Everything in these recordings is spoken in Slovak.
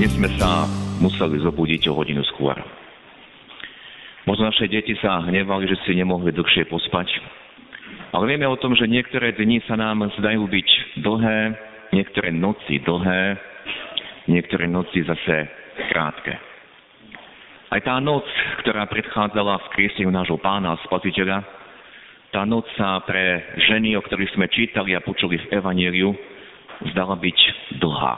dnes sme sa museli zobudiť o hodinu skôr. Možno naše deti sa hnevali, že si nemohli dlhšie pospať, ale vieme o tom, že niektoré dni sa nám zdajú byť dlhé, niektoré noci dlhé, niektoré noci zase krátke. Aj tá noc, ktorá predchádzala v krieseniu nášho pána a spasiteľa, tá noc sa pre ženy, o ktorých sme čítali a počuli v Evangeliu, zdala byť dlhá.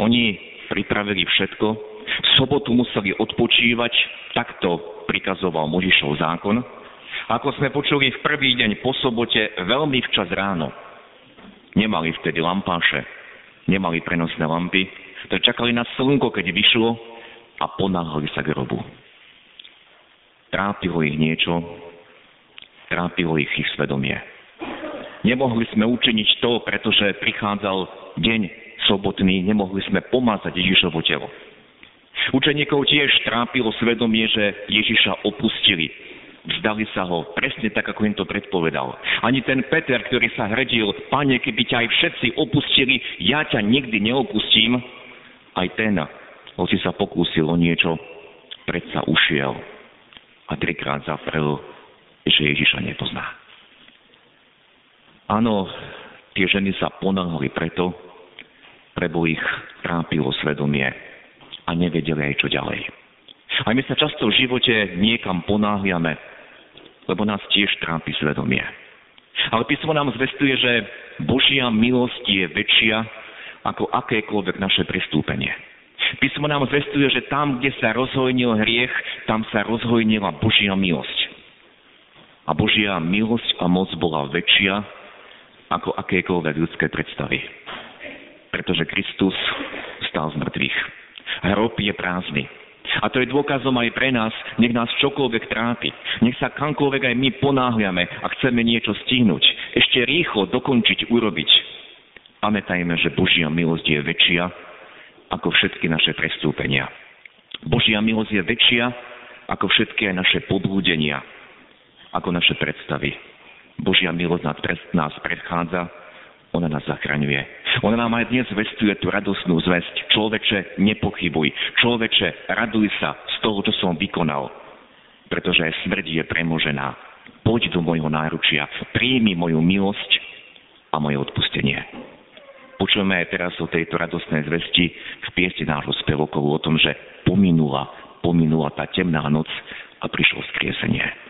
Oni pripravili všetko, v sobotu museli odpočívať, takto prikazoval Možišov zákon. Ako sme počuli v prvý deň po sobote, veľmi včas ráno. Nemali vtedy lampáše, nemali prenosné lampy, to čakali na slnko, keď vyšlo a ponáhli sa k grobu. Trápilo ich niečo, trápilo ich ich svedomie. Nemohli sme učiniť to, pretože prichádzal deň sobotný, nemohli sme pomazať Ježišovo telo. Učeníkov tiež trápilo svedomie, že Ježiša opustili. Vzdali sa ho, presne tak, ako im to predpovedal. Ani ten Peter, ktorý sa hredil, pane, keby ťa aj všetci opustili, ja ťa nikdy neopustím, aj ten, hoci sa pokúsil o niečo, predsa ušiel a trikrát zaprel, že Ježiša nepozná. Áno, tie ženy sa ponáhali preto, lebo ich trápilo svedomie a nevedeli aj čo ďalej. A my sa často v živote niekam ponáhliame, lebo nás tiež trápi svedomie. Ale písmo nám zvestuje, že Božia milosť je väčšia ako akékoľvek naše prestúpenie. Písmo nám zvestuje, že tam, kde sa rozhojnil hriech, tam sa rozhojnila Božia milosť. A Božia milosť a moc bola väčšia ako akékoľvek ľudské predstavy pretože Kristus stal z mŕtvych. Hrob je prázdny. A to je dôkazom aj pre nás, nech nás čokoľvek trápi. Nech sa kamkoľvek aj my ponáhľame a chceme niečo stihnúť. Ešte rýchlo dokončiť, urobiť. Pamätajme, že Božia milosť je väčšia ako všetky naše prestúpenia. Božia milosť je väčšia ako všetky aj naše podbúdenia, ako naše predstavy. Božia milosť nás predchádza ona nás zachraňuje. Ona nám aj dnes vestuje tú radosnú zväzť. Človeče, nepochybuj. Človeče, raduj sa z toho, čo som vykonal. Pretože smrť je premožená. Poď do mojho náručia. Príjmi moju milosť a moje odpustenie. Počujeme aj teraz o tejto radostnej zvesti v piesti nášho spevokov o tom, že pominula, pominula tá temná noc a prišlo skriesenie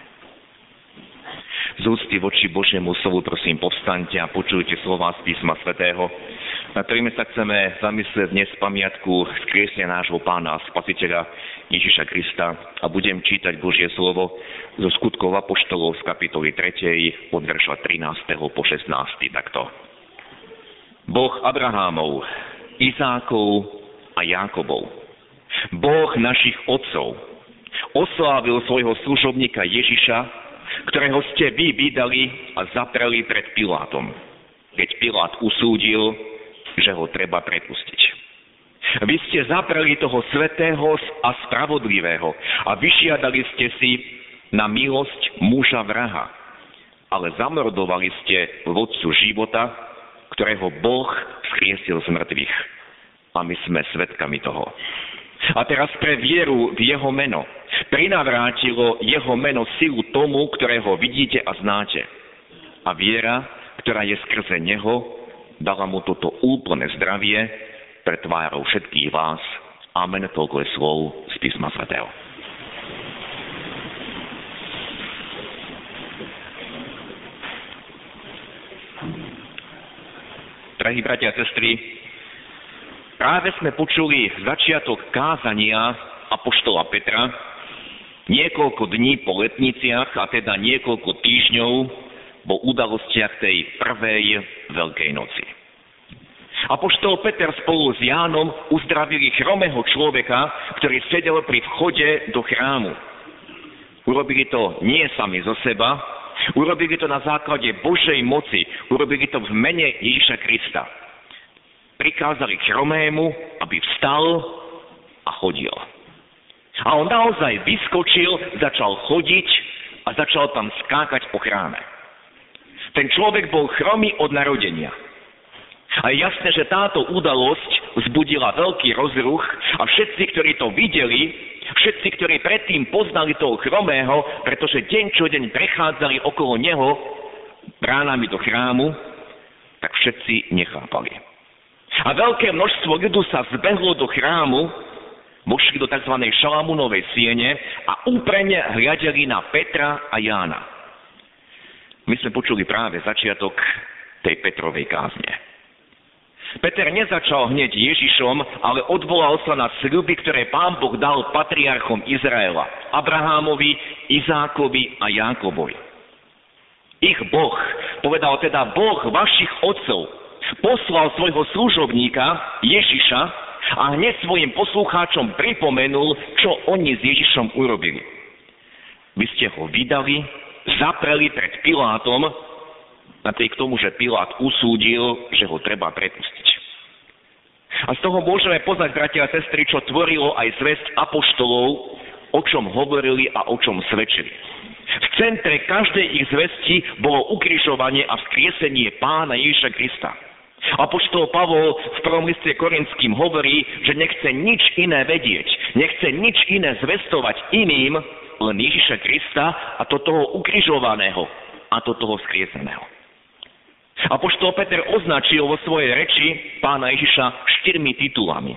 z úcty voči Božiemu slovu, prosím, povstaňte a počujte slova z písma svätého, na ktorými sa chceme zamyslieť dnes pamiatku skriesenia nášho pána a spasiteľa Ježiša Krista a budem čítať Božie slovo zo skutkov Apoštolov z kapitoly 3. od verša 13. po 16. takto. Boh Abrahámov, Izákov a Jákobov, Boh našich otcov, oslávil svojho služobníka Ježiša, ktorého ste vy vydali a zapreli pred Pilátom, keď Pilát usúdil, že ho treba prepustiť. Vy ste zapreli toho svetého a spravodlivého a vyšiadali ste si na milosť muža vraha, ale zamordovali ste vodcu života, ktorého Boh skriesil z mŕtvych. A my sme svetkami toho. A teraz pre vieru v jeho meno prinavrátilo jeho meno silu tomu, ktorého vidíte a znáte. A viera, ktorá je skrze neho, dala mu toto úplné zdravie pre tvárou všetkých vás. Amen, toľko je slov z písma svätého. Drahí bratia a sestry, práve sme počuli začiatok kázania Apoštola Petra, Niekoľko dní po letniciach, a teda niekoľko týždňov po udalostiach tej prvej Veľkej noci. Apoštol Peter spolu s Jánom uzdravili chromého človeka, ktorý sedel pri vchode do chrámu. Urobili to nie sami zo seba, urobili to na základe Božej moci, urobili to v mene Ježiša Krista. Prikázali chromému, aby vstal a chodil. A on naozaj vyskočil, začal chodiť a začal tam skákať po chráme. Ten človek bol chromý od narodenia. A je jasné, že táto udalosť vzbudila veľký rozruch a všetci, ktorí to videli, všetci, ktorí predtým poznali toho chromého, pretože deň čo deň prechádzali okolo neho bránami do chrámu, tak všetci nechápali. A veľké množstvo ľudu sa zbehlo do chrámu, vošli do tzv. Šalamunovej siene a úprene hľadeli na Petra a Jána. My sme počuli práve začiatok tej Petrovej kázne. Peter nezačal hneď Ježišom, ale odvolal sa na sľuby, ktoré pán Boh dal patriarchom Izraela, Abrahámovi, Izákovi a Jákobovi. Ich Boh, povedal teda Boh vašich otcov, poslal svojho služobníka Ježiša a hneď svojim poslucháčom pripomenul, čo oni s Ježišom urobili. Vy ste ho vydali, zapreli pred Pilátom napriek tomu, že Pilát usúdil, že ho treba prepustiť. A z toho môžeme poznať, bratia a sestry, čo tvorilo aj zväzť apoštolov, o čom hovorili a o čom svedčili. V centre každej ich zvesti bolo ukrižovanie a vzkriesenie pána Ježiša Krista. Apoštol Pavol v prvom liste Korinským hovorí, že nechce nič iné vedieť, nechce nič iné zvestovať iným, len Ježiša Krista a to toho ukrižovaného a to toho skrieseného. Apoštol Peter označil vo svojej reči pána Ježiša štyrmi titulami.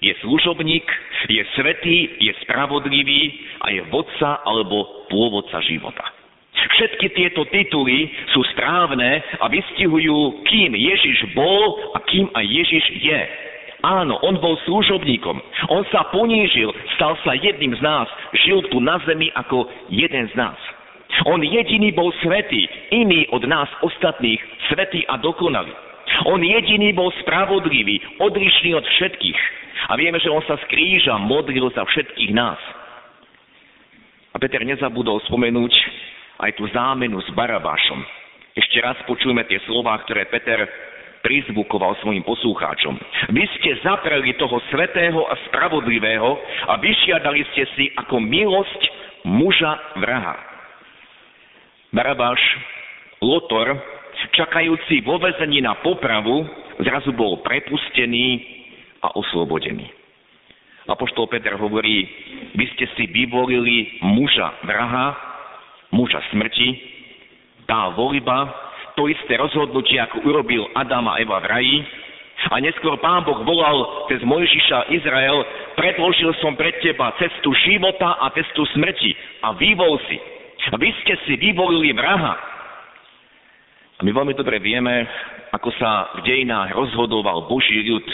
Je služobník, je svetý, je spravodlivý a je vodca alebo pôvodca života. Všetky tieto tituly sú správne a vystihujú, kým Ježiš bol a kým aj Ježiš je. Áno, on bol služobníkom. On sa ponížil, stal sa jedným z nás, žil tu na zemi ako jeden z nás. On jediný bol svetý, iný od nás ostatných, svetý a dokonalý. On jediný bol spravodlivý, odlišný od všetkých. A vieme, že on sa z kríža modlil za všetkých nás. A Peter nezabudol spomenúť aj tú zámenu s Barabášom. Ešte raz počujme tie slová, ktoré Peter prizvukoval svojim poslucháčom. Vy ste zapreli toho svetého a spravodlivého a vyšiadali ste si ako milosť muža vraha. Barabáš, Lotor, čakajúci vo vezení na popravu, zrazu bol prepustený a oslobodený. Apoštol Peter hovorí, vy ste si vyvolili muža vraha, muža smrti, tá voľba, to isté rozhodnutie, ako urobil Adam a Eva v raji, a neskôr pán Boh volal cez Mojžiša Izrael, predložil som pred teba cestu života a cestu smrti a vyvol si. Vy ste si vyvolili vraha. A my veľmi dobre vieme, ako sa v dejinách rozhodoval Boží ľud.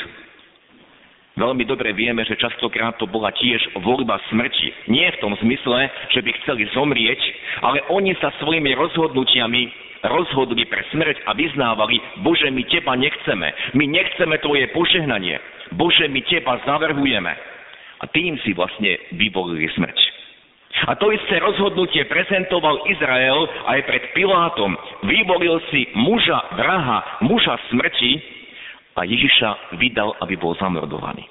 Veľmi dobre vieme, že častokrát to bola tiež voľba smrti. Nie v tom zmysle, že by chceli zomrieť, ale oni sa svojimi rozhodnutiami rozhodli pre smrť a vyznávali, Bože, my Teba nechceme, my nechceme Tvoje požehnanie, Bože, my Teba zavrhujeme. A tým si vlastne vyvolili smrť. A to isté rozhodnutie prezentoval Izrael aj pred Pilátom. Vyvolil si muža vraha, muža smrti a Ježiša vydal, aby bol zamordovaný.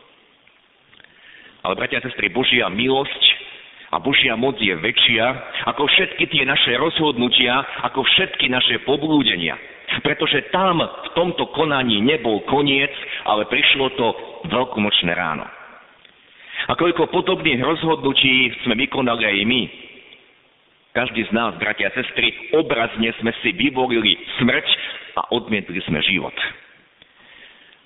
Ale bratia a sestry, Božia milosť a Božia moc je väčšia ako všetky tie naše rozhodnutia, ako všetky naše poblúdenia. Pretože tam v tomto konaní nebol koniec, ale prišlo to veľkonočné ráno. A koľko podobných rozhodnutí sme vykonali aj my. Každý z nás, bratia a sestry, obrazne sme si vyvolili smrť a odmietli sme život.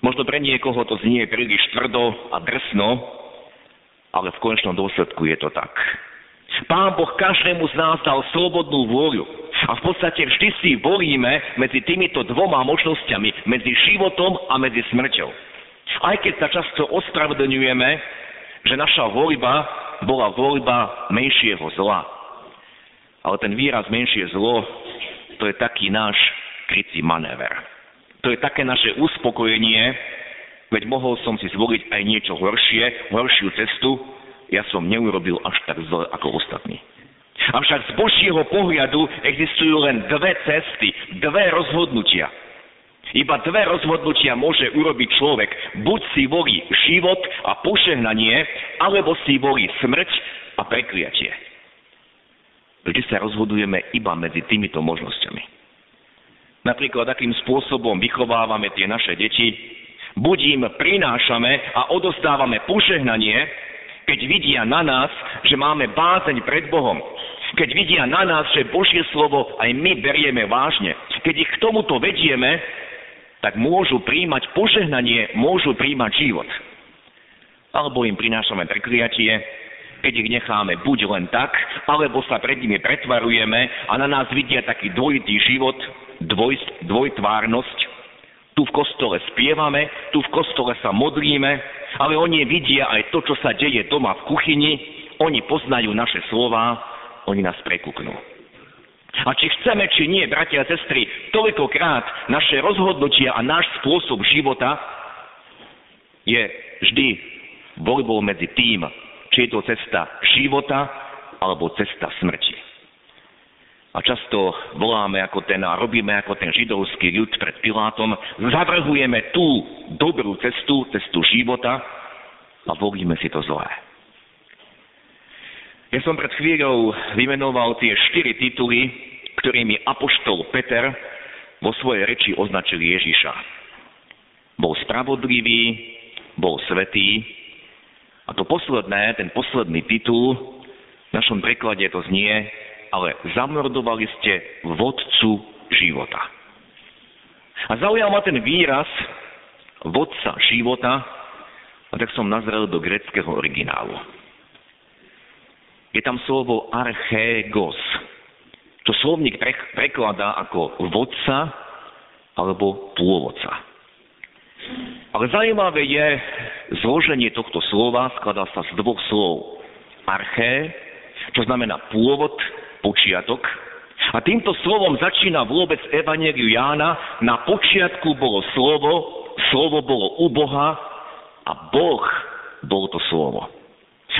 Možno pre niekoho to znie príliš tvrdo a drsno, ale v konečnom dôsledku je to tak. Pán Boh každému z nás dal slobodnú vôľu. A v podstate vždy si volíme medzi týmito dvoma možnosťami, medzi životom a medzi smrťou. Aj keď sa často ospravedlňujeme, že naša voľba bola voľba menšieho zla. Ale ten výraz menšie zlo, to je taký náš krycí manéver. To je také naše uspokojenie, veď mohol som si zvoliť aj niečo horšie, horšiu cestu, ja som neurobil až tak zle ako ostatní. Avšak z Božieho pohľadu existujú len dve cesty, dve rozhodnutia. Iba dve rozhodnutia môže urobiť človek. Buď si volí život a požehnanie, alebo si volí smrť a prekliatie. Vždy sa rozhodujeme iba medzi týmito možnosťami. Napríklad, akým spôsobom vychovávame tie naše deti, buď im prinášame a odozdávame požehnanie, keď vidia na nás, že máme bázeň pred Bohom, keď vidia na nás, že Božie slovo aj my berieme vážne, keď ich k tomuto vedieme, tak môžu príjmať požehnanie, môžu príjmať život. Alebo im prinášame prekliatie, keď ich necháme buď len tak, alebo sa pred nimi pretvarujeme a na nás vidia taký dvojitý život, dvoj, dvojtvárnosť. Tu v kostole spievame, tu v kostole sa modlíme, ale oni vidia aj to, čo sa deje doma v kuchyni, oni poznajú naše slova, oni nás prekúknú. A či chceme, či nie, bratia a sestry, toľkokrát naše rozhodnutia a náš spôsob života je vždy voľbou medzi tým, či je to cesta života alebo cesta smrti. A často voláme ako ten a robíme ako ten židovský ľud pred Pilátom, zavrhujeme tú dobrú cestu, cestu života a volíme si to zlé. Ja som pred chvíľou vymenoval tie štyri tituly, ktorými apoštol Peter vo svojej reči označil Ježiša. Bol spravodlivý, bol svetý a to posledné, ten posledný titul, v našom preklade to znie, ale zamordovali ste vodcu života. A zaujal ma ten výraz vodca života, a tak som nazrel do greckého originálu je tam slovo archégos, čo slovník prekladá ako vodca alebo pôvodca. Ale zaujímavé je zloženie tohto slova, skladá sa z dvoch slov. Arché, čo znamená pôvod, počiatok. A týmto slovom začína vôbec Evangeliu Jána. Na počiatku bolo slovo, slovo bolo u Boha a Boh bol to slovo.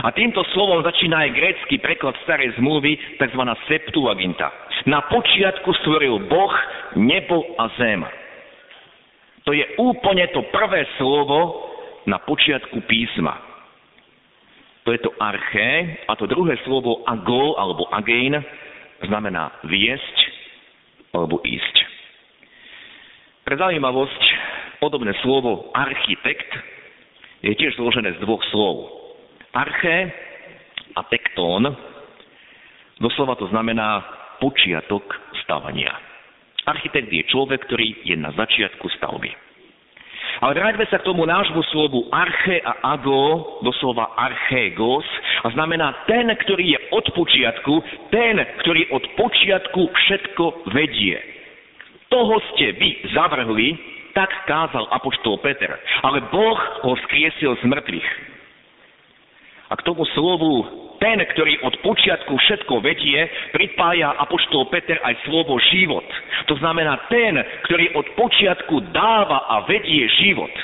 A týmto slovom začína aj grécky preklad starej zmluvy, tzv. Septuaginta. Na počiatku stvoril Boh nebo a zem. To je úplne to prvé slovo na počiatku písma. To je to arché a to druhé slovo ago alebo agein znamená viesť alebo ísť. Pre zaujímavosť, podobné slovo architekt je tiež zložené z dvoch slov. Arché a tektón, doslova to znamená počiatok stavania. Architekt je človek, ktorý je na začiatku stavby. Ale vráťme sa k tomu nášmu slovu arche a ago, doslova archégos, a znamená ten, ktorý je od počiatku, ten, ktorý od počiatku všetko vedie. Toho ste vy zavrhli, tak kázal apoštol Peter. Ale Boh ho skriesil z mŕtvych. A k tomu slovu ten, ktorý od počiatku všetko vedie, pripája apoštol Peter aj slovo život. To znamená ten, ktorý od počiatku dáva a vedie život.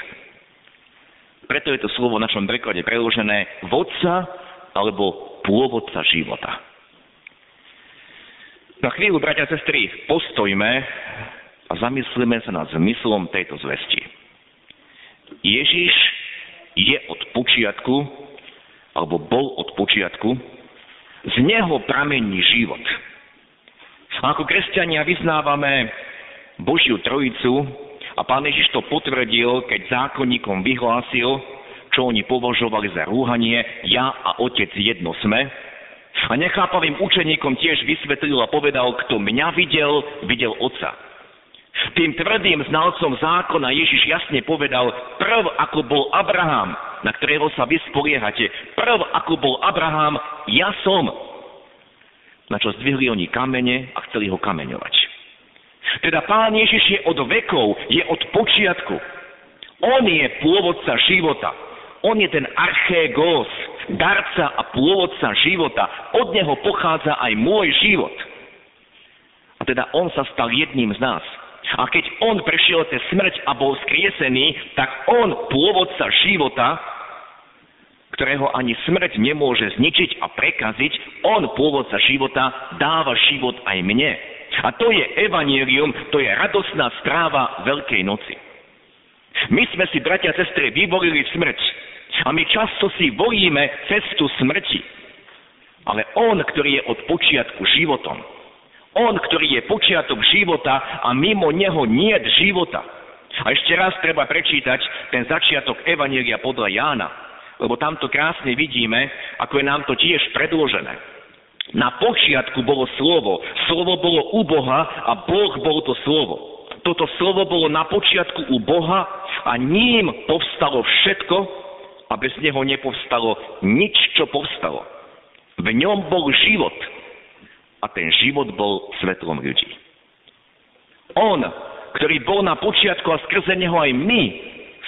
Preto je to slovo v našom preklade preložené vodca alebo pôvodca života. Na chvíľu, bratia a sestry, postojme a zamyslíme sa nad zmyslom tejto zvesti. Ježiš je od počiatku alebo bol od počiatku, z neho pramení život. Ako kresťania vyznávame Božiu Trojicu a pán Ježiš to potvrdil, keď zákonníkom vyhlásil, čo oni považovali za rúhanie, ja a otec jedno sme. A nechápavým učeníkom tiež vysvetlil a povedal, kto mňa videl, videl otca. Tým tvrdým znalcom zákona Ježiš jasne povedal, prv ako bol Abraham, na ktorého sa vy spoliehate, prv ako bol Abraham, ja som. Na čo zdvihli oni kamene a chceli ho kameňovať. Teda Pán Ježiš je od vekov, je od počiatku. On je pôvodca života. On je ten archégos, darca a pôvodca života. Od neho pochádza aj môj život. A teda on sa stal jedným z nás. A keď on prešiel cez smrť a bol skriesený, tak on, pôvodca života, ktorého ani smrť nemôže zničiť a prekaziť, on, pôvodca života, dáva život aj mne. A to je evanielium, to je radosná správa Veľkej noci. My sme si, bratia a sestry, vyvolili smrť. A my často si volíme cestu smrti. Ale on, ktorý je od počiatku životom, on, ktorý je počiatok života a mimo neho nie života. A ešte raz treba prečítať ten začiatok Evanielia podľa Jána, lebo tamto krásne vidíme, ako je nám to tiež predložené. Na počiatku bolo slovo, slovo bolo u Boha a Boh bol to slovo. Toto slovo bolo na počiatku u Boha a ním povstalo všetko a bez neho nepovstalo nič, čo povstalo. V ňom bol život a ten život bol svetlom ľudí. On, ktorý bol na počiatku a skrze neho aj my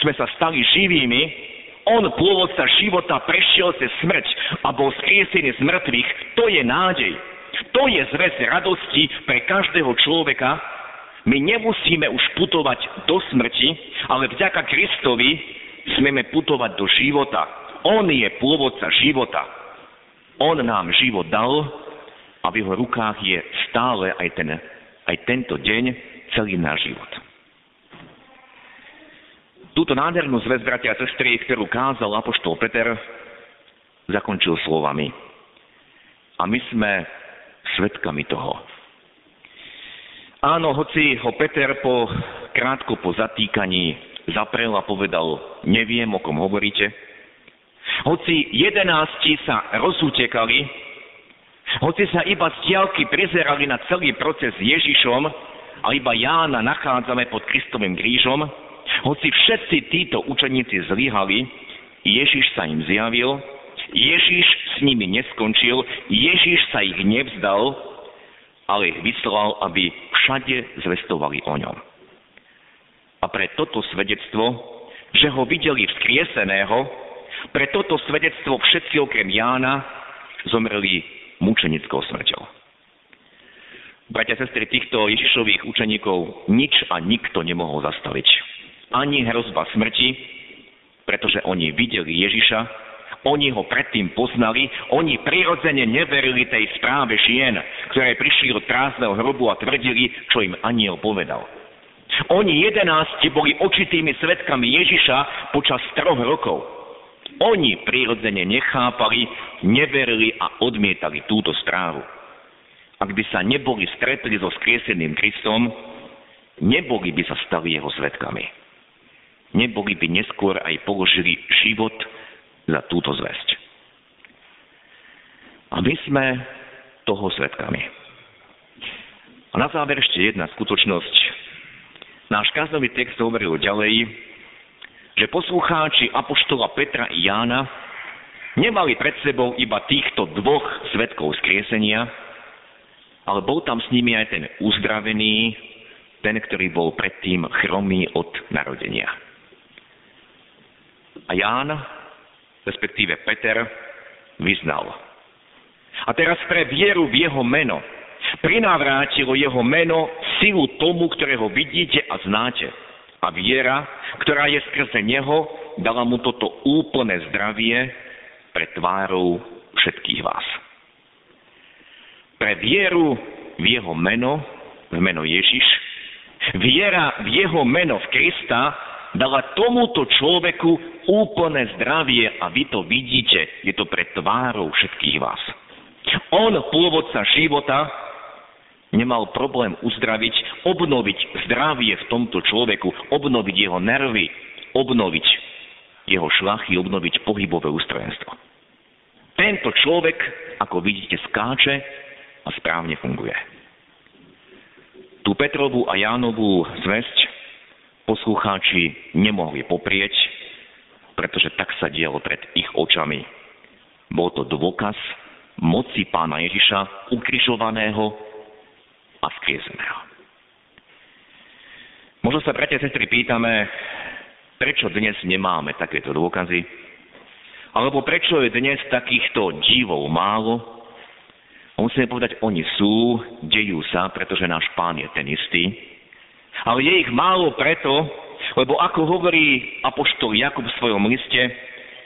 sme sa stali živými, on, pôvodca života, prešiel cez smrť a bol skriesený z mŕtvych. To je nádej. To je zväz radosti pre každého človeka. My nemusíme už putovať do smrti, ale vďaka Kristovi smeme putovať do života. On je pôvodca života. On nám život dal a v jeho rukách je stále aj, ten, aj tento deň celý náš život. Túto nádhernú zväz, bratia a sestry, ktorú kázal apoštol Peter, zakončil slovami. A my sme svetkami toho. Áno, hoci ho Peter po, krátko po zatýkaní zaprel a povedal, neviem, o kom hovoríte, hoci jedenácti sa rozútekali, hoci sa iba z diálky prizerali na celý proces Ježišom a iba Jána nachádzame pod Kristovým krížom, hoci všetci títo učeníci zlyhali, Ježiš sa im zjavil, Ježiš s nimi neskončil, Ježiš sa ich nevzdal, ale ich vyslal, aby všade zvestovali o ňom. A pre toto svedectvo, že ho videli vzkrieseného, pre toto svedectvo všetci okrem Jána zomreli mučenickou smrťou. Bratia sestry, týchto Ježišových učeníkov nič a nikto nemohol zastaviť. Ani hrozba smrti, pretože oni videli Ježiša, oni ho predtým poznali, oni prirodzene neverili tej správe žien, ktoré prišli od prázdneho hrobu a tvrdili, čo im aniel povedal. Oni jedenácti boli očitými svetkami Ježiša počas troch rokov. Oni prirodzene nechápali, neverili a odmietali túto správu. Ak by sa neboli stretli so skrieseným Kristom, neboli by sa stali jeho svetkami. Neboli by neskôr aj položili život za túto zväzť. A my sme toho svetkami. A na záver ešte jedna skutočnosť. Náš káznový text hovoril ďalej, že poslucháči Apoštola Petra i Jána nemali pred sebou iba týchto dvoch svetkov skriesenia, ale bol tam s nimi aj ten uzdravený, ten, ktorý bol predtým chromý od narodenia. A Ján, respektíve Peter, vyznal. A teraz pre vieru v jeho meno prinavrátilo jeho meno silu tomu, ktorého vidíte a znáte. A viera, ktorá je skrze neho, dala mu toto úplné zdravie pre tvárou všetkých vás. Pre vieru v jeho meno, v meno Ježiš, viera v jeho meno v Krista dala tomuto človeku úplné zdravie a vy to vidíte, je to pre tvárou všetkých vás. On, pôvodca života, nemal problém uzdraviť, obnoviť zdravie v tomto človeku, obnoviť jeho nervy, obnoviť jeho šlachy, obnoviť pohybové ústrojenstvo. Tento človek, ako vidíte, skáče a správne funguje. Tú Petrovú a Jánovú zväzť poslucháči nemohli poprieť, pretože tak sa dialo pred ich očami. Bol to dôkaz moci pána Ježiša ukrižovaného a vzkrieseného. Možno sa, bratia a sestry, pýtame, prečo dnes nemáme takéto dôkazy, alebo prečo je dnes takýchto divov málo. A musíme povedať, oni sú, dejú sa, pretože náš pán je ten istý. Ale je ich málo preto, lebo ako hovorí apoštol Jakub v svojom liste,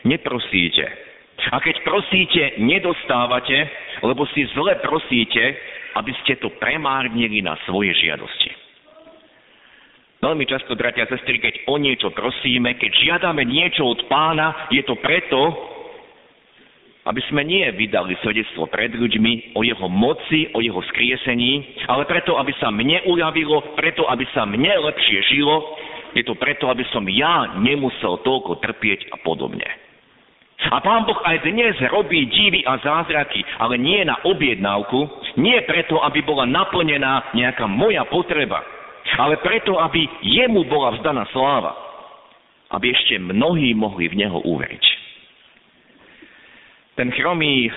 neprosíte. A keď prosíte, nedostávate, lebo si zle prosíte, aby ste to premárnili na svoje žiadosti. Veľmi často, bratia a sestry, keď o niečo prosíme, keď žiadame niečo od pána, je to preto, aby sme nie vydali svedectvo pred ľuďmi o jeho moci, o jeho skriesení, ale preto, aby sa mne uľavilo, preto, aby sa mne lepšie žilo, je to preto, aby som ja nemusel toľko trpieť a podobne. A Pán Boh aj dnes robí divy a zázraky, ale nie na objednávku, nie preto, aby bola naplnená nejaká moja potreba, ale preto, aby jemu bola vzdaná sláva, aby ešte mnohí mohli v neho uveriť. Ten chromý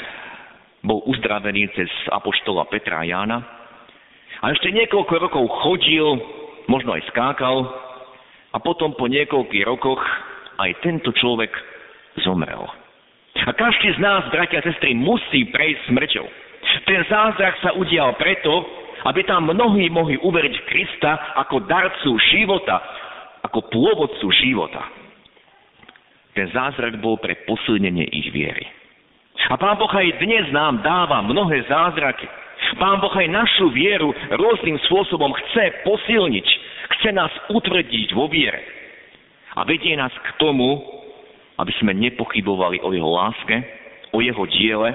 bol uzdravený cez apoštola Petra a Jána a ešte niekoľko rokov chodil, možno aj skákal a potom po niekoľkých rokoch aj tento človek zomrel. A každý z nás, bratia a sestry, musí prejsť smrťou. Ten zázrak sa udial preto, aby tam mnohí mohli uveriť v Krista ako darcu života, ako pôvodcu života. Ten zázrak bol pre posilnenie ich viery. A Pán Boh aj dnes nám dáva mnohé zázraky. Pán Boh aj našu vieru rôznym spôsobom chce posilniť, chce nás utvrdiť vo viere. A vedie nás k tomu, aby sme nepochybovali o jeho láske, o jeho diele.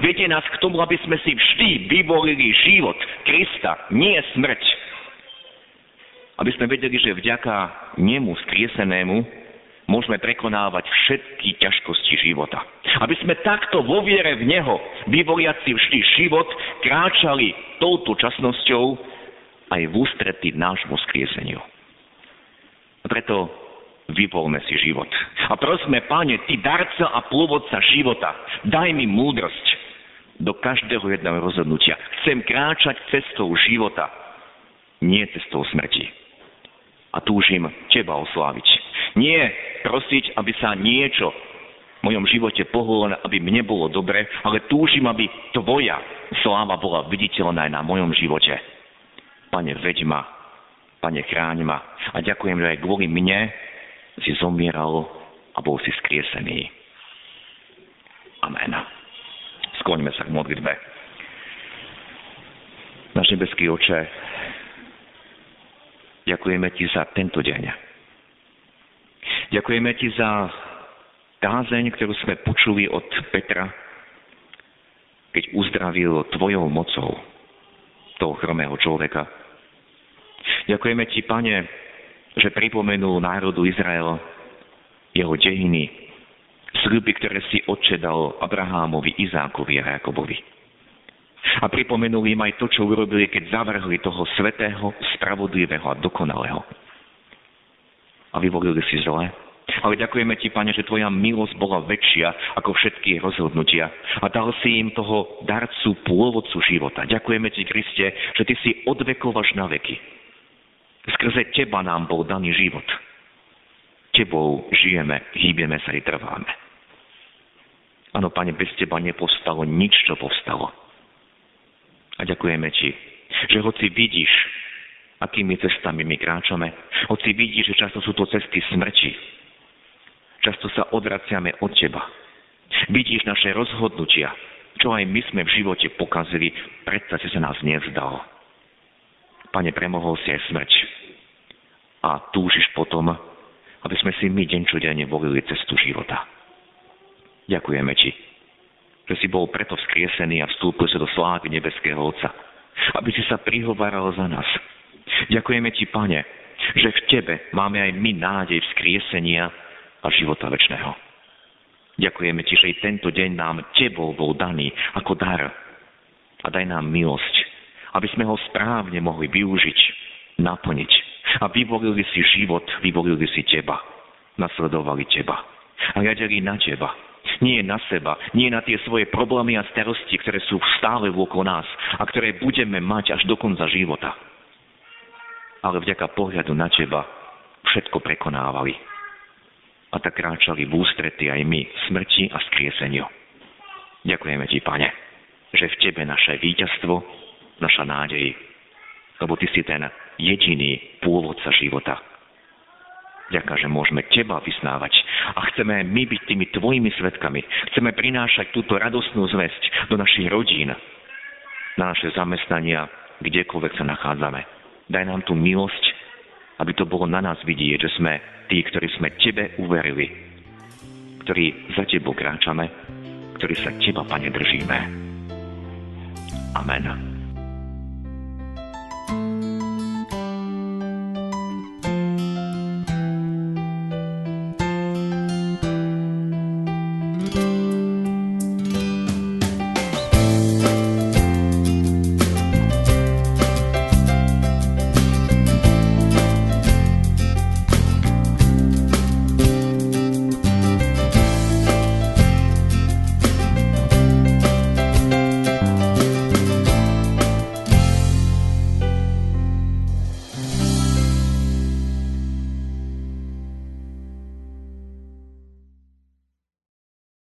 Vedie nás k tomu, aby sme si vždy vyvolili život Krista, nie smrť. Aby sme vedeli, že vďaka nemu skriesenému môžeme prekonávať všetky ťažkosti života. Aby sme takto vo viere v Neho, vyvoliaci vždy život, kráčali touto časnosťou aj v ústretí nášmu skrieseniu. A preto vyvolme si život. A prosme, Pane, Ty darca a pôvodca života, daj mi múdrosť do každého jedného rozhodnutia. Chcem kráčať cestou života, nie cestou smrti. A túžim Teba osláviť. Nie prosiť, aby sa niečo v mojom živote pohlo, aby mne bolo dobre, ale túžim, aby Tvoja sláva bola viditeľná aj na mojom živote. Pane, veď ma, Pane, chráň ma. A ďakujem, že aj kvôli mne si zomieral a bol si skriesený. Amen. Skloňme sa k modlitbe. Náš nebeský oče, ďakujeme Ti za tento deň. Ďakujeme Ti za kázeň, ktorú sme počuli od Petra, keď uzdravil Tvojou mocou toho chromého človeka. Ďakujeme Ti, Pane, že pripomenul národu Izrael jeho dejiny, sľuby, ktoré si Otče dal Abrahámovi, Izákovi a Jakobovi. A pripomenul im aj to, čo urobili, keď zavrhli toho svetého, spravodlivého a dokonalého a vyvolili si zle. Ale ďakujeme Ti, Pane, že Tvoja milosť bola väčšia ako všetky rozhodnutia a dal si im toho darcu, pôvodcu života. Ďakujeme Ti, Kriste, že Ty si od vekov až na veky. Skrze Teba nám bol daný život. Tebou žijeme, hýbeme sa i trváme. Áno, Pane, bez Teba nepostalo nič, čo povstalo. A ďakujeme Ti, že hoci vidíš, akými cestami my kráčame. Hoci vidí, že často sú to cesty smrti. Často sa odvraciame od teba. Vidíš naše rozhodnutia, čo aj my sme v živote pokazili, predsa si sa nás nevzdal. Pane, premohol si aj smrť. A túžiš potom, aby sme si my deň čo deň volili cestu života. Ďakujeme Ti, že si bol preto vzkriesený a vstúpil sa do slávy nebeského Otca, aby si sa prihovaral za nás, Ďakujeme Ti, Pane, že v Tebe máme aj my nádej vzkriesenia a života väčšného. Ďakujeme Ti, že i tento deň nám Tebou bol daný ako dar. A daj nám milosť, aby sme ho správne mohli využiť, naplniť. A vyvolili si život, vyvolili si Teba. Nasledovali Teba. A riadili na Teba. Nie na seba, nie na tie svoje problémy a starosti, ktoré sú stále okolo nás a ktoré budeme mať až do konca života ale vďaka pohľadu na teba všetko prekonávali. A tak kráčali v ústrety aj my smrti a skrieseniu. Ďakujeme ti, Pane, že v tebe naše víťazstvo, naša nádej lebo Ty si ten jediný pôvodca života. Ďaká, že môžeme Teba vysnávať a chceme my byť tými Tvojimi svetkami. Chceme prinášať túto radosnú zväzť do našich rodín, na naše zamestnania, kdekoľvek sa nachádzame. Daj nám tú milosť, aby to bolo na nás vidieť, že sme tí, ktorí sme Tebe uverili, ktorí za Tebou kráčame, ktorí sa Teba, Pane, držíme. Amen.